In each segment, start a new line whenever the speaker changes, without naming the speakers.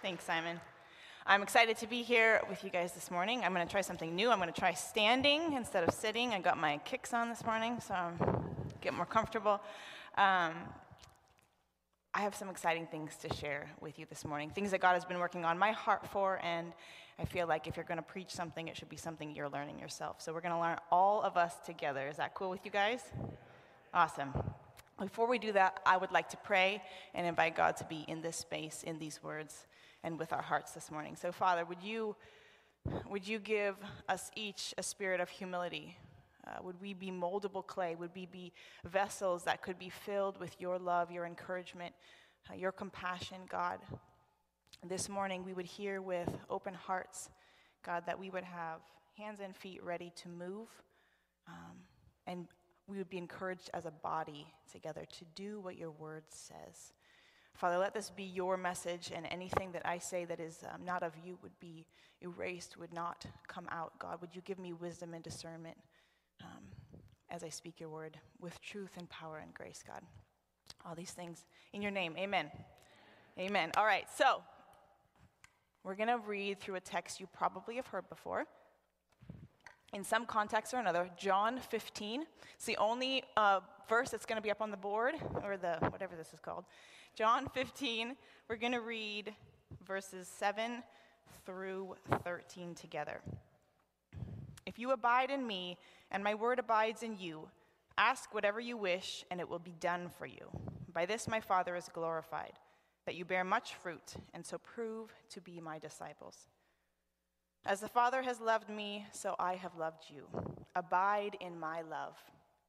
Thanks, Simon. I'm excited to be here with you guys this morning. I'm going to try something new. I'm going to try standing instead of sitting. I got my kicks on this morning, so I'm get more comfortable. Um, I have some exciting things to share with you this morning, things that God has been working on my heart for, and I feel like if you're going to preach something, it should be something you're learning yourself. So we're going to learn all of us together. Is that cool with you guys? Awesome. Before we do that, I would like to pray and invite God to be in this space, in these words, and with our hearts this morning. So, Father, would you, would you give us each a spirit of humility? Uh, would we be moldable clay? Would we be vessels that could be filled with your love, your encouragement, uh, your compassion, God? This morning, we would hear with open hearts, God, that we would have hands and feet ready to move, um, and we would be encouraged as a body together to do what your word says. Father, let this be your message, and anything that I say that is um, not of you would be erased, would not come out. God, would you give me wisdom and discernment um, as I speak your word with truth and power and grace, God? All these things in your name. Amen. Amen. All right, so we're going to read through a text you probably have heard before in some context or another, John 15. It's the only uh, verse that's going to be up on the board, or the whatever this is called. John 15, we're going to read verses 7 through 13 together. If you abide in me, and my word abides in you, ask whatever you wish, and it will be done for you. By this my Father is glorified, that you bear much fruit, and so prove to be my disciples. As the Father has loved me, so I have loved you. Abide in my love.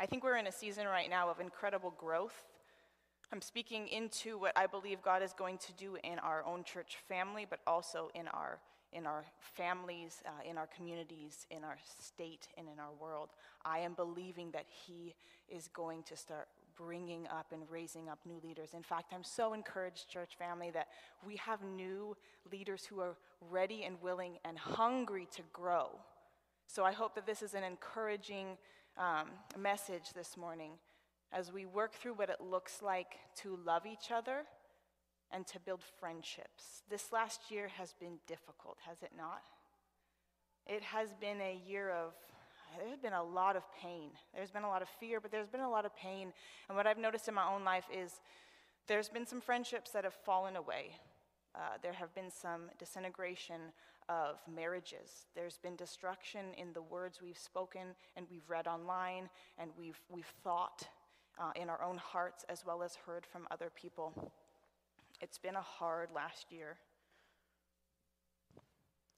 I think we're in a season right now of incredible growth. I'm speaking into what I believe God is going to do in our own church family, but also in our in our families, uh, in our communities, in our state, and in our world. I am believing that He is going to start bringing up and raising up new leaders. In fact, I'm so encouraged, church family, that we have new leaders who are ready and willing and hungry to grow. So I hope that this is an encouraging um, message this morning as we work through what it looks like to love each other and to build friendships. This last year has been difficult, has it not? It has been a year of there's been a lot of pain. There's been a lot of fear, but there's been a lot of pain. And what I've noticed in my own life is there's been some friendships that have fallen away. Uh, there have been some disintegration of marriages. There's been destruction in the words we've spoken and we've read online and we've, we've thought uh, in our own hearts as well as heard from other people. It's been a hard last year.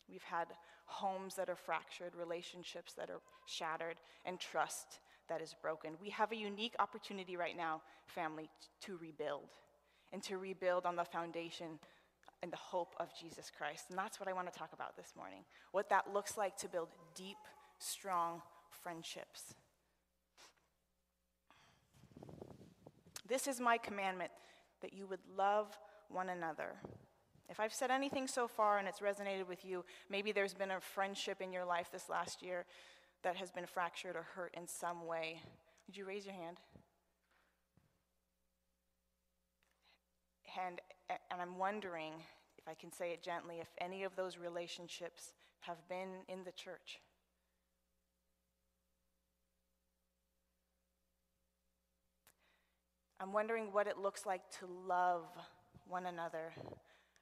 We've had homes that are fractured, relationships that are shattered, and trust that is broken. We have a unique opportunity right now, family, to rebuild and to rebuild on the foundation and the hope of Jesus Christ. And that's what I want to talk about this morning what that looks like to build deep, strong friendships. This is my commandment that you would love one another if I've said anything so far and it's resonated with you, maybe there's been a friendship in your life this last year that has been fractured or hurt in some way. Would you raise your hand? And, and I'm wondering, if I can say it gently, if any of those relationships have been in the church. I'm wondering what it looks like to love one another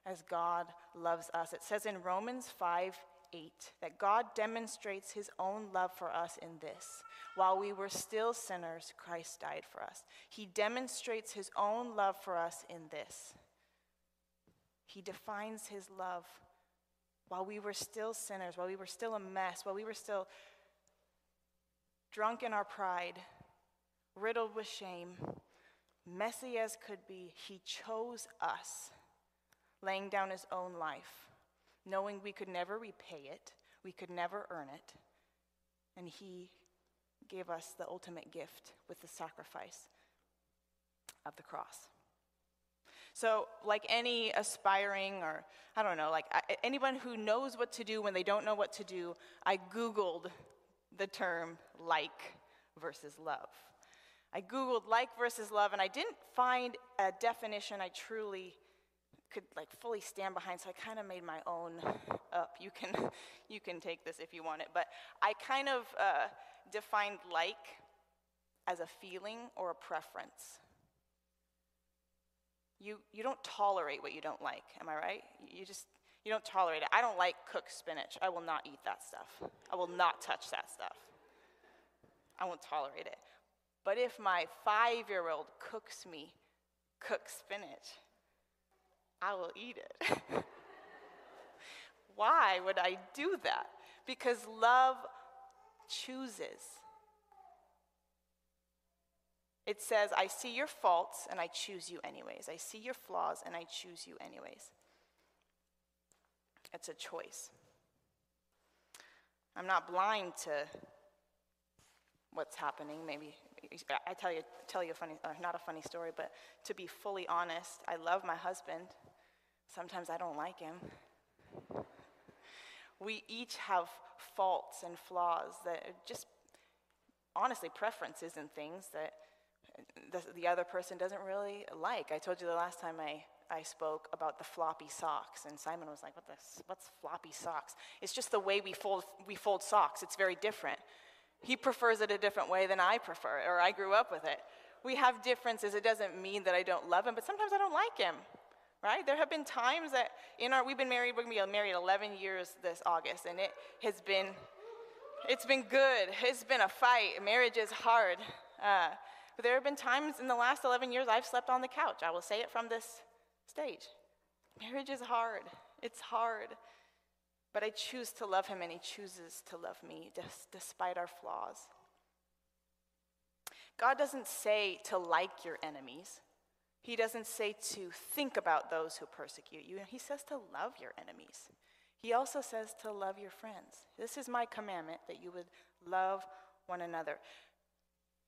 as God loves us. It says in Romans 5 8 that God demonstrates his own love for us in this. While we were still sinners, Christ died for us. He demonstrates his own love for us in this. He defines his love while we were still sinners, while we were still a mess, while we were still drunk in our pride, riddled with shame, messy as could be, he chose us laying down his own life, knowing we could never repay it, we could never earn it. And he gave us the ultimate gift with the sacrifice of the cross. So, like any aspiring, or I don't know, like anyone who knows what to do when they don't know what to do, I Googled the term like versus love. I Googled like versus love, and I didn't find a definition I truly could like fully stand behind so i kind of made my own up you can you can take this if you want it but i kind of uh, defined like as a feeling or a preference you you don't tolerate what you don't like am i right you just you don't tolerate it i don't like cooked spinach i will not eat that stuff i will not touch that stuff i won't tolerate it but if my five year old cooks me cooked spinach I will eat it. Why would I do that? Because love chooses. It says, I see your faults and I choose you anyways. I see your flaws and I choose you anyways. It's a choice. I'm not blind to what's happening. Maybe I tell you, tell you a funny, uh, not a funny story, but to be fully honest, I love my husband. Sometimes I don't like him. We each have faults and flaws that are just, honestly, preferences and things that the, the other person doesn't really like. I told you the last time I, I spoke about the floppy socks, and Simon was like, what the, What's floppy socks? It's just the way we fold, we fold socks, it's very different. He prefers it a different way than I prefer or I grew up with it. We have differences. It doesn't mean that I don't love him, but sometimes I don't like him right? There have been times that in our, we've been married, we're gonna be married 11 years this August, and it has been, it's been good. It's been a fight. Marriage is hard. Uh, but there have been times in the last 11 years I've slept on the couch. I will say it from this stage. Marriage is hard. It's hard. But I choose to love him, and he chooses to love me despite our flaws. God doesn't say to like your enemies. He doesn't say to think about those who persecute you. He says to love your enemies. He also says to love your friends. This is my commandment that you would love one another.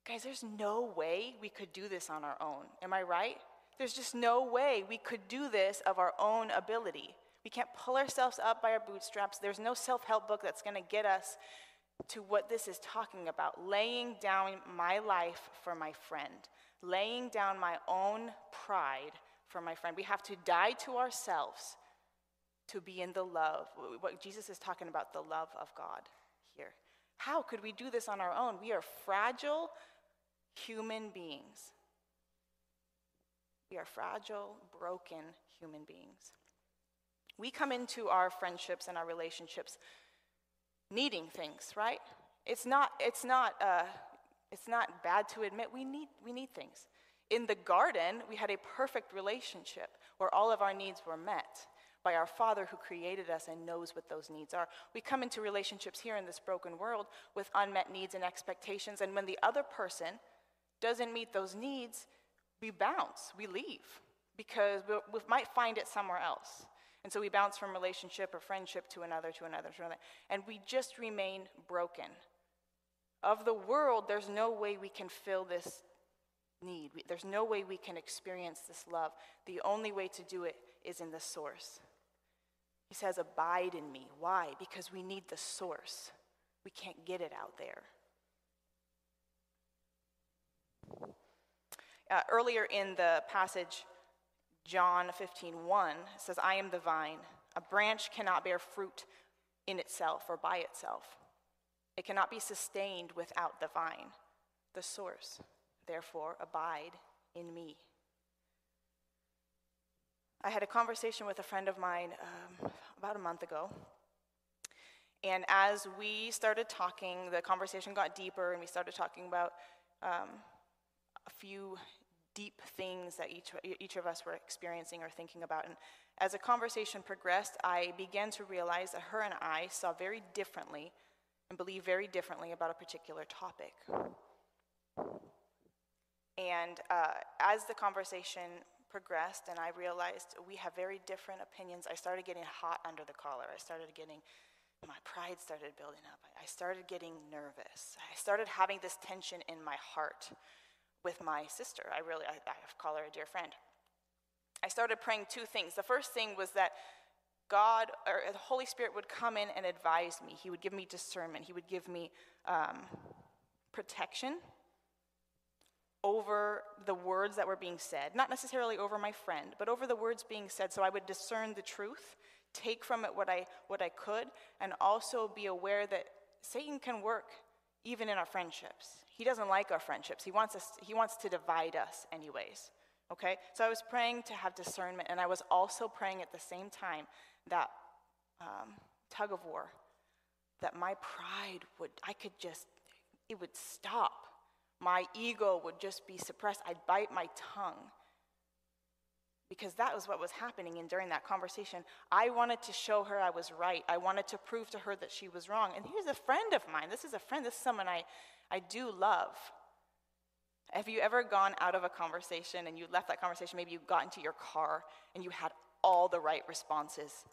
Guys, there's no way we could do this on our own. Am I right? There's just no way we could do this of our own ability. We can't pull ourselves up by our bootstraps. There's no self help book that's going to get us to what this is talking about laying down my life for my friend laying down my own pride for my friend. We have to die to ourselves to be in the love. What Jesus is talking about, the love of God here. How could we do this on our own? We are fragile human beings. We are fragile, broken human beings. We come into our friendships and our relationships needing things, right? It's not, it's not, uh, it's not bad to admit we need, we need things. In the garden, we had a perfect relationship where all of our needs were met by our Father who created us and knows what those needs are. We come into relationships here in this broken world with unmet needs and expectations, and when the other person doesn't meet those needs, we bounce, we leave, because we, might find it somewhere else. And so we bounce from relationship or friendship to another, to another, to another, and we just remain broken of the world, there's no way we can fill this need. There's no way we can experience this love. The only way to do it is in the source. He says, Abide in me. Why? Because we need the source. We can't get it out there. Uh, earlier in the passage, John 15, 1 says, I am the vine. A branch cannot bear fruit in itself or by itself. It cannot be sustained without the vine, the source. Therefore, abide in me. I had a conversation with a friend of mine um, about a month ago. And as we started talking, the conversation got deeper, and we started talking about um, a few deep things that each, each of us were experiencing or thinking about. And as the conversation progressed, I began to realize that her and I saw very differently and believe very differently about a particular topic. And uh, as the conversation progressed and I realized we have very different opinions, I started getting hot under the collar. I started getting, my pride started building up. I started getting nervous. I started having this tension in my heart with my sister. I really, I, I call her a dear friend. I started praying two things. The first thing was that God or the Holy Spirit would come in and advise me. He would give me discernment. He would give me um, protection over the words that were being said, not necessarily over my friend, but over the words being said, so I would discern the truth, take from it what I, what I could, and also be aware that Satan can work even in our friendships. He doesn't like our friendships. He wants, us, he wants to divide us, anyways. Okay? So I was praying to have discernment, and I was also praying at the same time that um, tug of war, that my pride would, I could just, it would stop my ego would just be suppressed. I'd bite my tongue. Because that was what was happening and during that conversation. I wanted to show her I was right. I wanted to prove to her that she was wrong. And here's a friend of mine. This is a friend. This is someone I, I do love. Have you ever gone out of a conversation and you left that conversation? Maybe you got into your car and you had all the right responses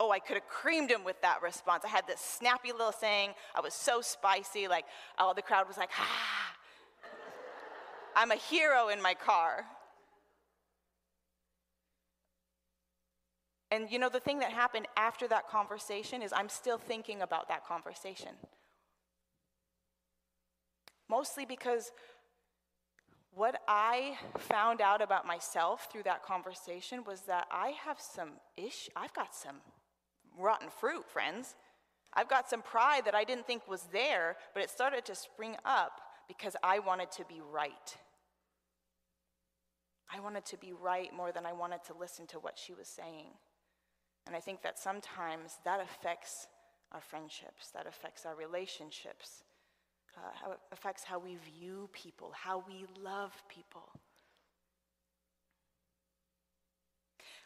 oh, I could have creamed him with that response. I had this snappy little saying. I was so spicy. Like, oh, the crowd was like, ah. I'm a hero in my car. And you know, the thing that happened after that conversation is I'm still thinking about that conversation. Mostly because what I found out about myself through that conversation was that I have some ish, I've got some rotten fruit, friends. I've got some pride that I didn't think was there, but it started to spring up because I wanted to be right. I wanted to be right more than I wanted to listen to what she was saying. And I think that sometimes that affects our friendships, that affects our relationships, uh, how it affects how we view people, how we love people.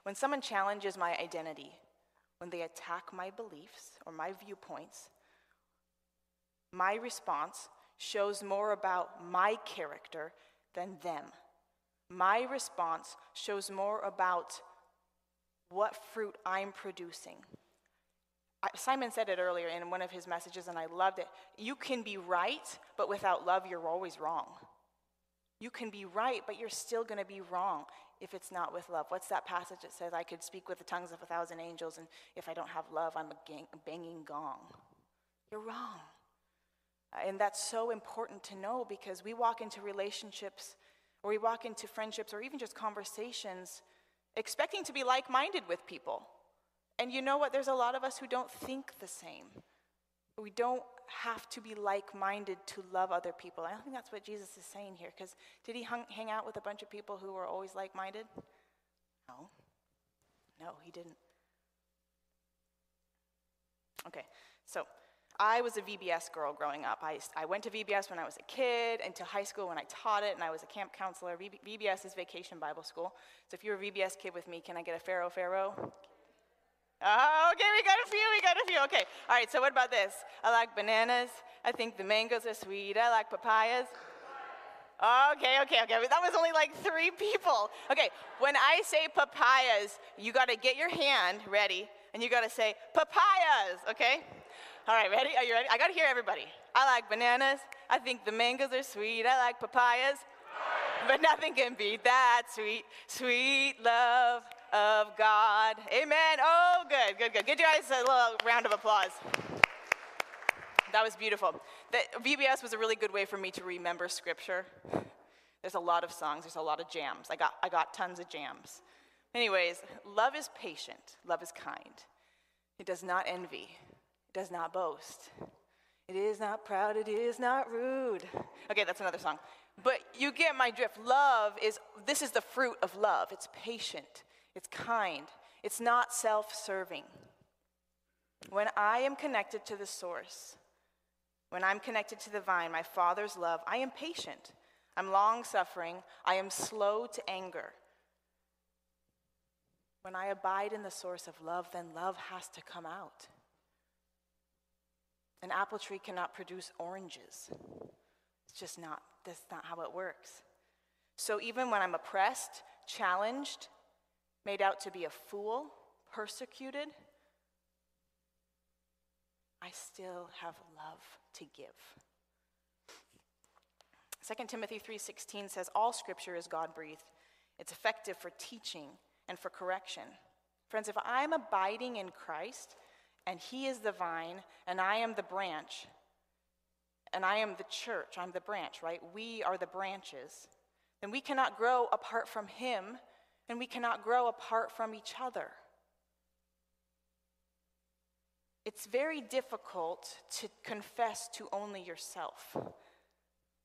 When someone challenges my identity, when they attack my beliefs or my viewpoints, my response shows more about my character than them. My response shows more about what fruit I'm producing. Simon said it earlier in one of his messages, and I loved it. You can be right, but without love, you're always wrong. You can be right, but you're still going to be wrong if it's not with love. What's that passage that says, I could speak with the tongues of a thousand angels, and if I don't have love, I'm a gang- banging gong? You're wrong. And that's so important to know because we walk into relationships or we walk into friendships or even just conversations expecting to be like minded with people. And you know what? There's a lot of us who don't think the same. We don't have to be like minded to love other people. I don't think that's what Jesus is saying here, because did he hung, hang out with a bunch of people who were always like minded? No. No, he didn't. Okay, so I was a VBS girl growing up. I, I went to VBS when I was a kid, into high school when I taught it, and I was a camp counselor. VBS is Vacation Bible School. So if you're a VBS kid with me, can I get a Pharaoh Pharaoh? Oh, okay, we got a few, we got a few. Okay, all right, so what about this? I like bananas. I think the mangoes are sweet. I like papayas. Okay, okay, okay. That was only like three people. Okay, when I say papayas, you got to get your hand ready and you got to say papayas, okay? All right, ready? Are you ready? I got to hear everybody. I like bananas. I think the mangoes are sweet. I like papayas. But nothing can beat that sweet, sweet love of God. Amen. Oh, good, good, good. Give you guys a little round of applause. That was beautiful. The, VBS was a really good way for me to remember scripture. There's a lot of songs, there's a lot of jams. I got, I got tons of jams. Anyways, love is patient, love is kind. It does not envy, it does not boast. It is not proud, it is not rude. Okay, that's another song. But you get my drift. Love is, this is the fruit of love. It's patient, it's kind, it's not self serving. When I am connected to the source, when I'm connected to the vine, my Father's love, I am patient. I'm long suffering. I am slow to anger. When I abide in the source of love, then love has to come out. An apple tree cannot produce oranges. It's just not, that's not how it works. So even when I'm oppressed, challenged, made out to be a fool, persecuted, I still have love to give. 2 Timothy 3:16 says all scripture is God-breathed. It's effective for teaching and for correction. Friends, if I'm abiding in Christ and he is the vine and I am the branch and I am the church, I'm the branch, right? We are the branches. Then we cannot grow apart from him and we cannot grow apart from each other. It's very difficult to confess to only yourself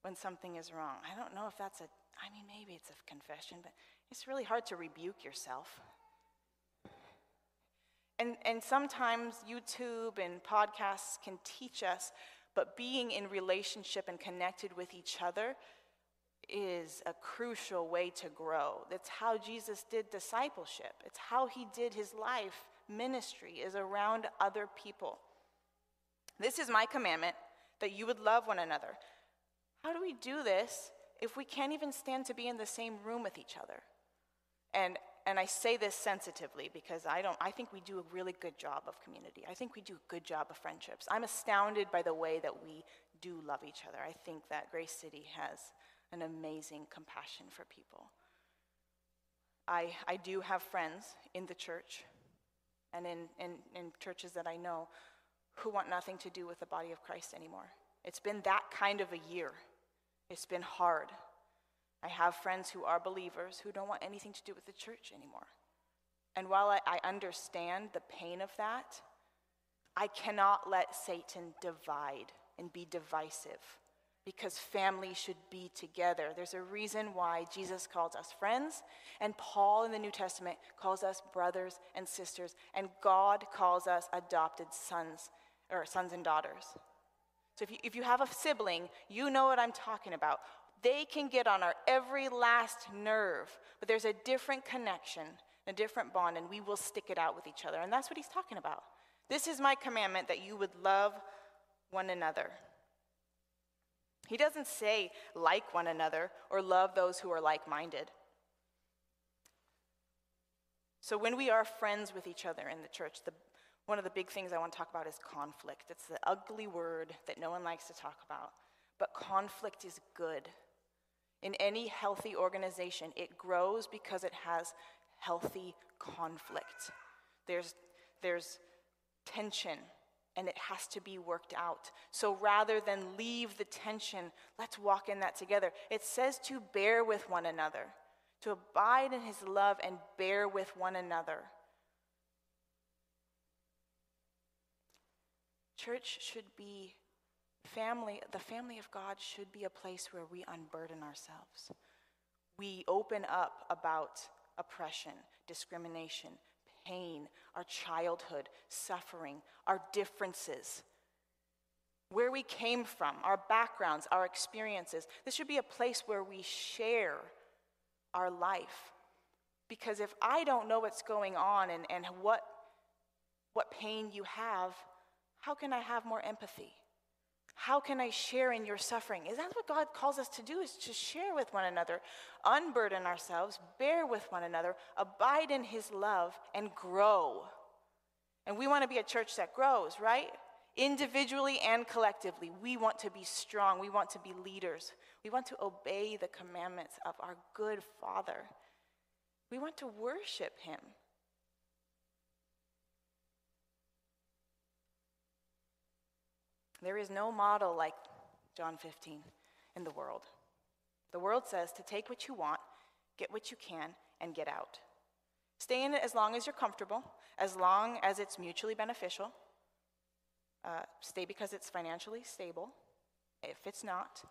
when something is wrong. I don't know if that's a, I mean, maybe it's a confession, but it's really hard to rebuke yourself. And, and sometimes YouTube and podcasts can teach us, but being in relationship and connected with each other is a crucial way to grow. That's how Jesus did discipleship. It's how he did his life ministry is around other people. This is my commandment that you would love one another. How do we do this if we can't even stand to be in the same room with each other? And and I say this sensitively because I don't I think we do a really good job of community. I think we do a good job of friendships. I'm astounded by the way that we do love each other. I think that Grace City has an amazing compassion for people. I, I do have friends in the church and in, in, in churches that I know who want nothing to do with the body of Christ anymore. It's been that kind of a year. It's been hard. I have friends who are believers who don't want anything to do with the church anymore. And while I, I understand the pain of that, I cannot let Satan divide and be divisive because family should be together. There's a reason why Jesus calls us friends, and Paul in the New Testament calls us brothers and sisters, and God calls us adopted sons or sons and daughters. So if you, if you have a sibling, you know what I'm talking about. They can get on our every last nerve, but there's a different connection, a different bond, and we will stick it out with each other. And that's what he's talking about. This is my commandment that you would love one another. He doesn't say like one another or love those who are like minded. So when we are friends with each other in the church, the, one of the big things I want to talk about is conflict. It's the ugly word that no one likes to talk about. But conflict is good. In any healthy organization, it grows because it has healthy conflict. There's, there's tension, and it has to be worked out. So rather than leave the tension, let's walk in that together. It says to bear with one another, to abide in his love and bear with one another. Church should be family, the family of God should be a place where we unburden ourselves. We open up about oppression, discrimination, pain, our childhood, suffering, our differences, where we came from, our backgrounds, our experiences. This should be a place where we share our life. Because if I don't know what's going on and, and what, what pain you have, how can I have more empathy? How can I share in your suffering? Is that what God calls us to do? Is to share with one another, unburden ourselves, bear with one another, abide in his love, and grow. And we want to be a church that grows, right? Individually and collectively, we want to be strong. We want to be leaders. We want to obey the commandments of our good Father. We want to worship him. There is no model like John 15 in the world. The world says to take what you want, get what you can, and get out. Stay in it as long as you're comfortable, as long as it's mutually beneficial. Uh, stay because it's financially stable. If it's not,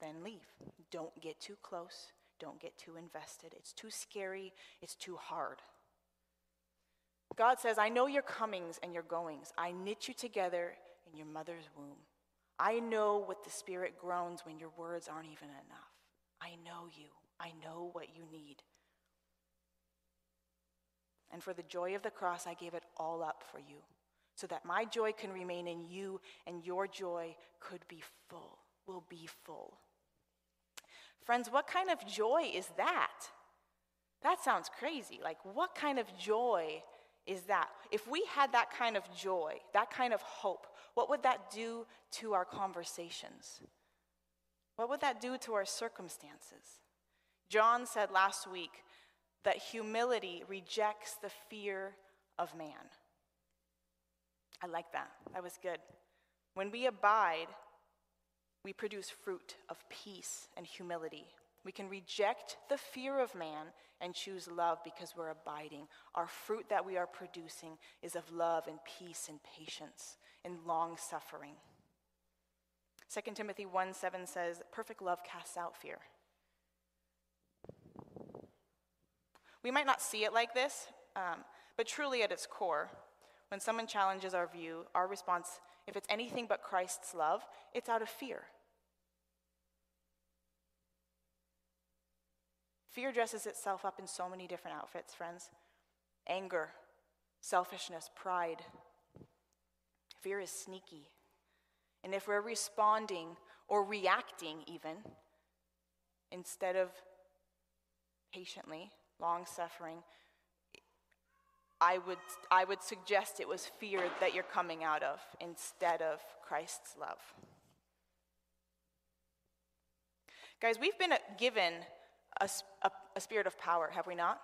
then leave. Don't get too close. Don't get too invested. It's too scary. It's too hard. God says, I know your comings and your goings. I knit you together in your mother's womb. I know what the Spirit groans when your words aren't even enough. I know you. I know what you need. And for the joy of the cross, I gave it all up for you, so that my joy can remain in you and your joy could be full, will be full. Friends, what kind of joy is that? That sounds crazy. Like, what kind of joy is that? If we had that kind of joy, that kind of hope, what would that do to our conversations? What would that do to our circumstances? John said last week that humility rejects the fear of man. I like that. That was good. When we abide, we produce fruit of peace and humility. We can reject the fear of man and choose love because we're abiding. Our fruit that we are producing is of love and peace and patience and long suffering. 2 Timothy 1 7 says, Perfect love casts out fear. We might not see it like this, um, but truly at its core, when someone challenges our view, our response, if it's anything but Christ's love, it's out of fear. Fear dresses itself up in so many different outfits, friends anger, selfishness, pride. Fear is sneaky. And if we're responding or reacting, even, instead of patiently, long suffering, I would, I would suggest it was fear that you're coming out of instead of Christ's love. Guys, we've been given a, a, a spirit of power, have we not?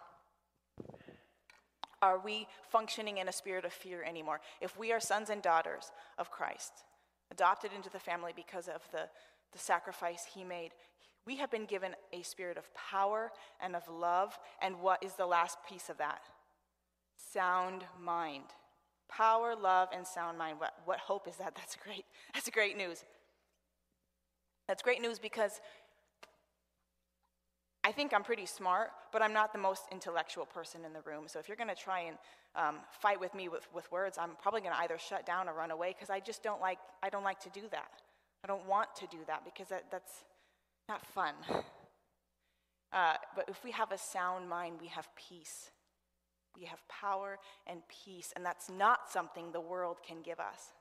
Are we functioning in a spirit of fear anymore? If we are sons and daughters of Christ, adopted into the family because of the, the sacrifice he made, we have been given a spirit of power and of love. And what is the last piece of that? Sound mind. Power, love, and sound mind. What, what hope is that? That's great. That's great news. That's great news because I think I'm pretty smart, but I'm not the most intellectual person in the room. So if you're going to try and um, fight with me with, with words, I'm probably going to either shut down or run away because I just don't like, I don't like to do that. I don't want to do that because that, that's not fun. Uh, but if we have a sound mind, we have peace. We have power and peace, and that's not something the world can give us.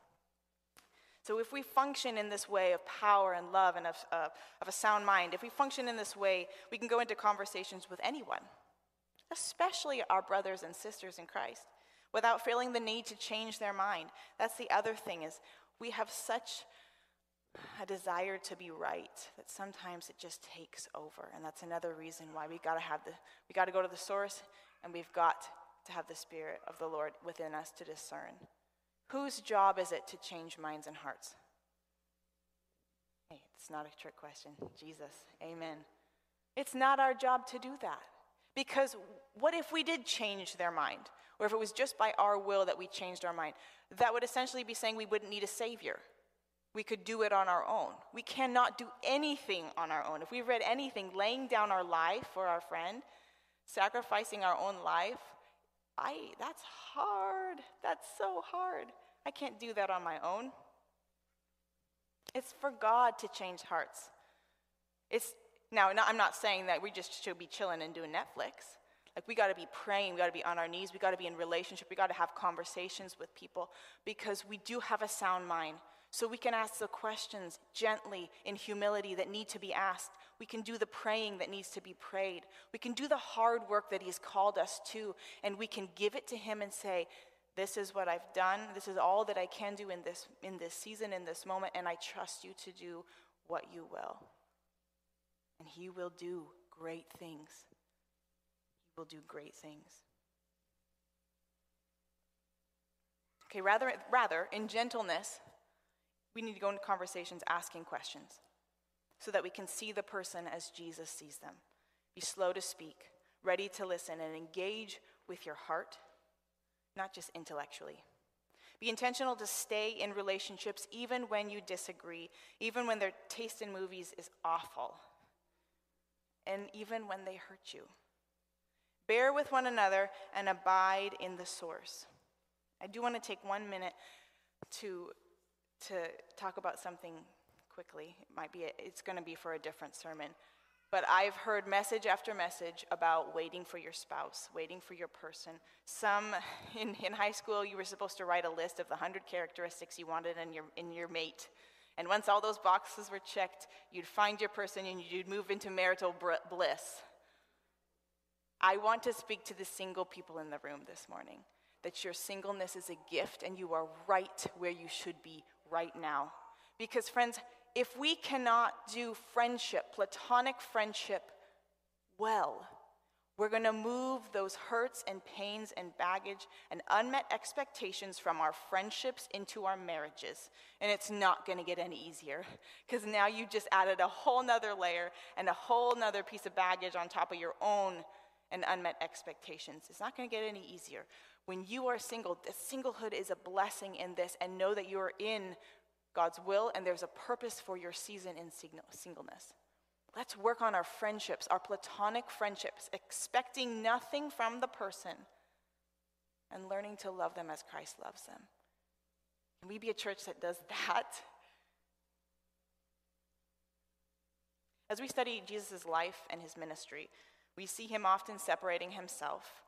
So, if we function in this way of power and love and of, uh, of a sound mind, if we function in this way, we can go into conversations with anyone, especially our brothers and sisters in Christ, without feeling the need to change their mind. That's the other thing is we have such a desire to be right that sometimes it just takes over and that's another reason why we got to have the we got to go to the source and we've got to have the spirit of the lord within us to discern Whose job is it to change minds and hearts? Hey, it's not a trick question. Jesus. Amen. It's not our job to do that. Because what if we did change their mind? Or if it was just by our will that we changed our mind? That would essentially be saying we wouldn't need a Savior. We could do it on our own. We cannot do anything on our own. If we read anything, laying down our life for our friend, sacrificing our own life, That's hard. That's so hard. I can't do that on my own. It's for God to change hearts. It's now I'm not saying that we just should be chilling and doing Netflix. Like we got to be praying, we got to be on our knees, we got to be in relationship, we got to have conversations with people because we do have a sound mind. So we can ask the questions gently in humility that need to be asked. We can do the praying that needs to be prayed. We can do the hard work that he's called us to and we can give it to him and say, this is what I've done. This is all that I can do in this, in this season, in this moment, and I trust you to do what you will. And He will do great things. He will do great things. Okay, rather, rather, in gentleness, we need to go into conversations asking questions so that we can see the person as Jesus sees them. Be slow to speak, ready to listen, and engage with your heart not just intellectually. Be intentional to stay in relationships even when you disagree, even when their taste in movies is awful, and even when they hurt you. Bear with one another and abide in the source. I do want to take one minute to, to talk about something quickly. It might be, a, it's going to be for a different sermon. But I've heard message after message about waiting for your spouse, waiting for your person. Some in, in high school, you were supposed to write a list of the 100 characteristics you wanted in your, in your mate. And once all those boxes were checked, you'd find your person and you'd move into marital bliss. I want to speak to the single people in the room this morning that your singleness is a gift and you are right where you should be right now. Because, friends, if we cannot do friendship, platonic friendship, well, we're going to move those hurts and pains and baggage and unmet expectations from our friendships into our marriages. And it's not going to get any easier because now you just added a whole nother layer and a whole nother piece of baggage on top of your own and unmet expectations. It's not going to get any easier. When you are single, singlehood is a blessing in this, and know that you are in God's will and there's a purpose for your season in singleness. Let's work on our friendships, our platonic friendships, expecting nothing from the person and learning to love them as Christ loves them. Can we be a church that does that? As we study Jesus' life and his ministry, we see him often separating himself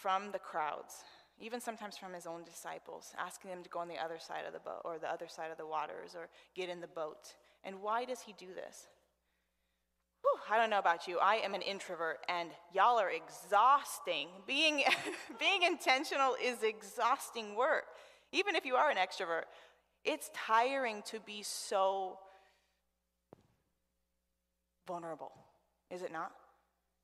from the crowds, even sometimes from his own disciples, asking them to go on the other side of the boat or the other side of the waters or get in the boat. And why does he do this? I don't know about you. I am an introvert, and y'all are exhausting. Being, being intentional is exhausting work. Even if you are an extrovert, it's tiring to be so vulnerable, is it not?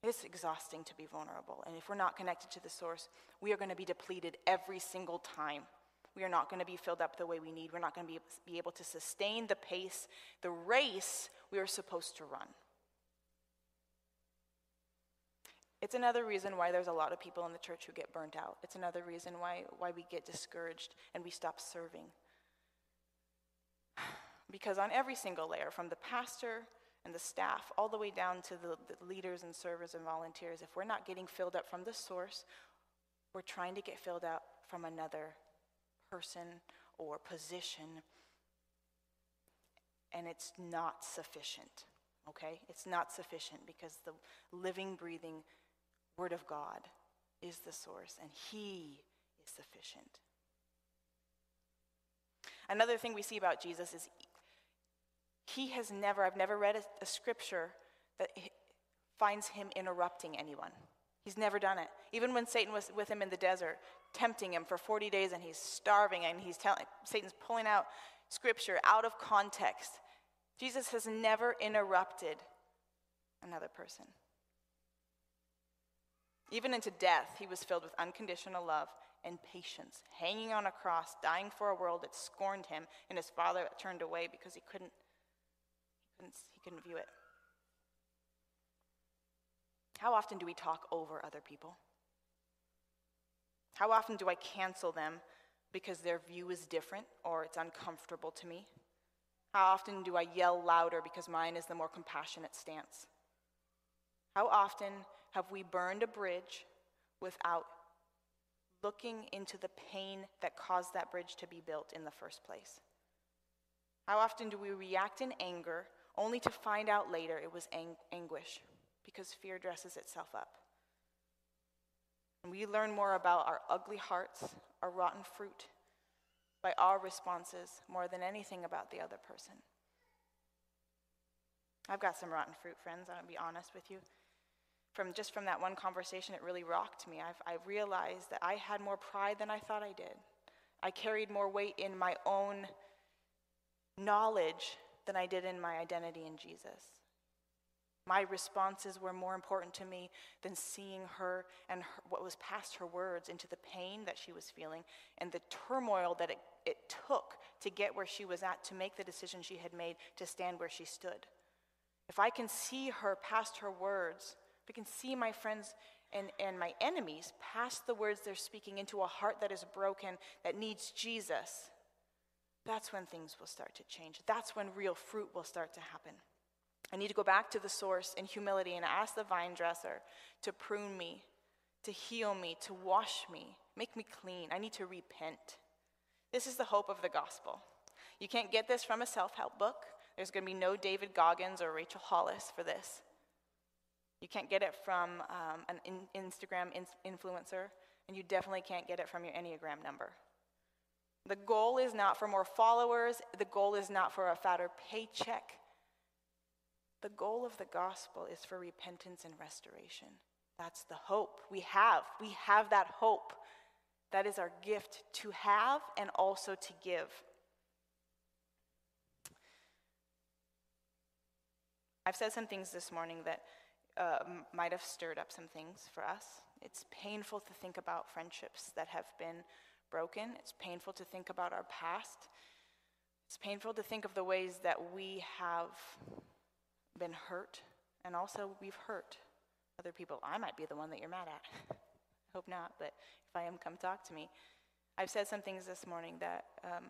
It's exhausting to be vulnerable. And if we're not connected to the source, we are going to be depleted every single time. We are not going to be filled up the way we need. We're not going to be, be able to sustain the pace, the race we are supposed to run. It's another reason why there's a lot of people in the church who get burnt out. It's another reason why, why we get discouraged and we stop serving. Because on every single layer, from the pastor and the staff all the way down to the, the leaders and servers and volunteers, if we're not getting filled up from the source, we're trying to get filled up from another person or position, and it's not sufficient. Okay? It's not sufficient because the living, breathing, Word of God is the source, and He is sufficient. Another thing we see about Jesus is He has never, I've never read a, a scripture that finds Him interrupting anyone. He's never done it. Even when Satan was with him in the desert, tempting him for 40 days, and he's starving, and he's telling Satan's pulling out scripture out of context. Jesus has never interrupted another person. Even into death, he was filled with unconditional love and patience, hanging on a cross, dying for a world that scorned him, and his father turned away because he couldn't, couldn't, he couldn't view it. How often do we talk over other people? How often do I cancel them because their view is different or it's uncomfortable to me? How often do I yell louder because mine is the more compassionate stance? How often have we burned a bridge without looking into the pain that caused that bridge to be built in the first place? How often do we react in anger only to find out later it was ang- anguish because fear dresses itself up? And we learn more about our ugly hearts, our rotten fruit, by our responses more than anything about the other person. I've got some rotten fruit, friends, to be honest with you from just from that one conversation, it really rocked me. I've, I realized that I had more pride than I thought I did. I carried more weight in my own knowledge than I did in my identity in Jesus. My responses were more important to me than seeing her and her, what was past her words into the pain that she was feeling and the turmoil that it, it took to get where she was at to make the decision she had made to stand where she stood. If I can see her past her words, if I can see my friends and, and my enemies past the words they're speaking into a heart that is broken, that needs Jesus, that's when things will start to change. That's when real fruit will start to happen. I need to go back to the source in humility and ask the vine dresser to prune me, to heal me, to wash me, make me clean. I need to repent. This is the hope of the gospel. You can't get this from a self help book. There's going to be no David Goggins or Rachel Hollis for this. You can't get it from um, an in- Instagram in- influencer, and you definitely can't get it from your Enneagram number. The goal is not for more followers, the goal is not for a fatter paycheck. The goal of the gospel is for repentance and restoration. That's the hope we have. We have that hope. That is our gift to have and also to give. I've said some things this morning that uh, might have stirred up some things for us. It's painful to think about friendships that have been broken. It's painful to think about our past. It's painful to think of the ways that we have been hurt, and also we've hurt other people. I might be the one that you're mad at. I Hope not, but if I am, come talk to me. I've said some things this morning that um,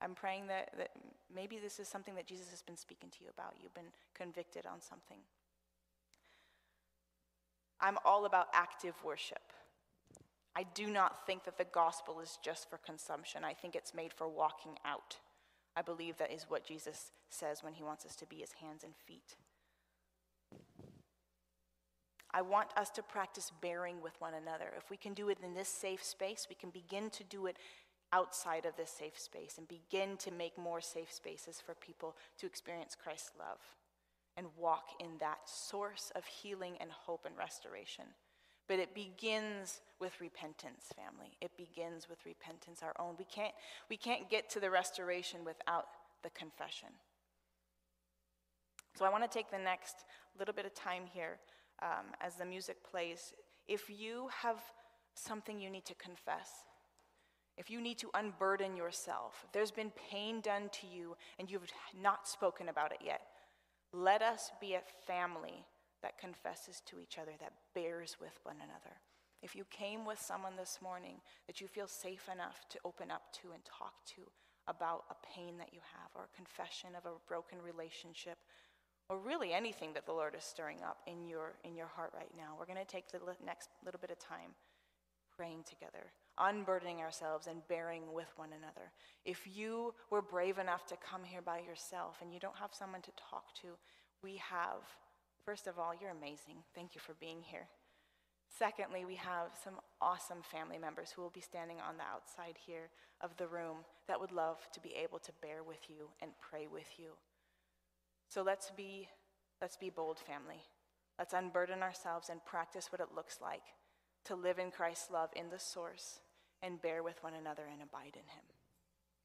I'm praying that, that maybe this is something that Jesus has been speaking to you about. You've been convicted on something. I'm all about active worship. I do not think that the gospel is just for consumption. I think it's made for walking out. I believe that is what Jesus says when he wants us to be his hands and feet. I want us to practice bearing with one another. If we can do it in this safe space, we can begin to do it outside of this safe space and begin to make more safe spaces for people to experience Christ's love and walk in that source of healing and hope and restoration. But it begins with repentance, family. It begins with repentance, our own. We can't, we can't get to the restoration without the confession. So I want to take the next little bit of time here um, as the music plays. If you have something you need to confess, if you need to unburden yourself, if there's been pain done to you and you've not spoken about it yet, let us be a family that confesses to each other, that bears with one another. If you came with someone this morning that you feel safe enough to open up to and talk to about a pain that you have, or a confession of a broken relationship, or really anything that the Lord is stirring up in your, in your heart right now, we're going to take the next little bit of time praying together, unburdening ourselves and bearing with one another. If you were brave enough to come here by yourself and you don't have someone to talk to, we have First of all, you're amazing. Thank you for being here. Secondly, we have some awesome family members who will be standing on the outside here of the room that would love to be able to bear with you and pray with you. So let's be let's be bold family. Let's unburden ourselves and practice what it looks like to live in Christ's love in the source and bear with one another and abide in him.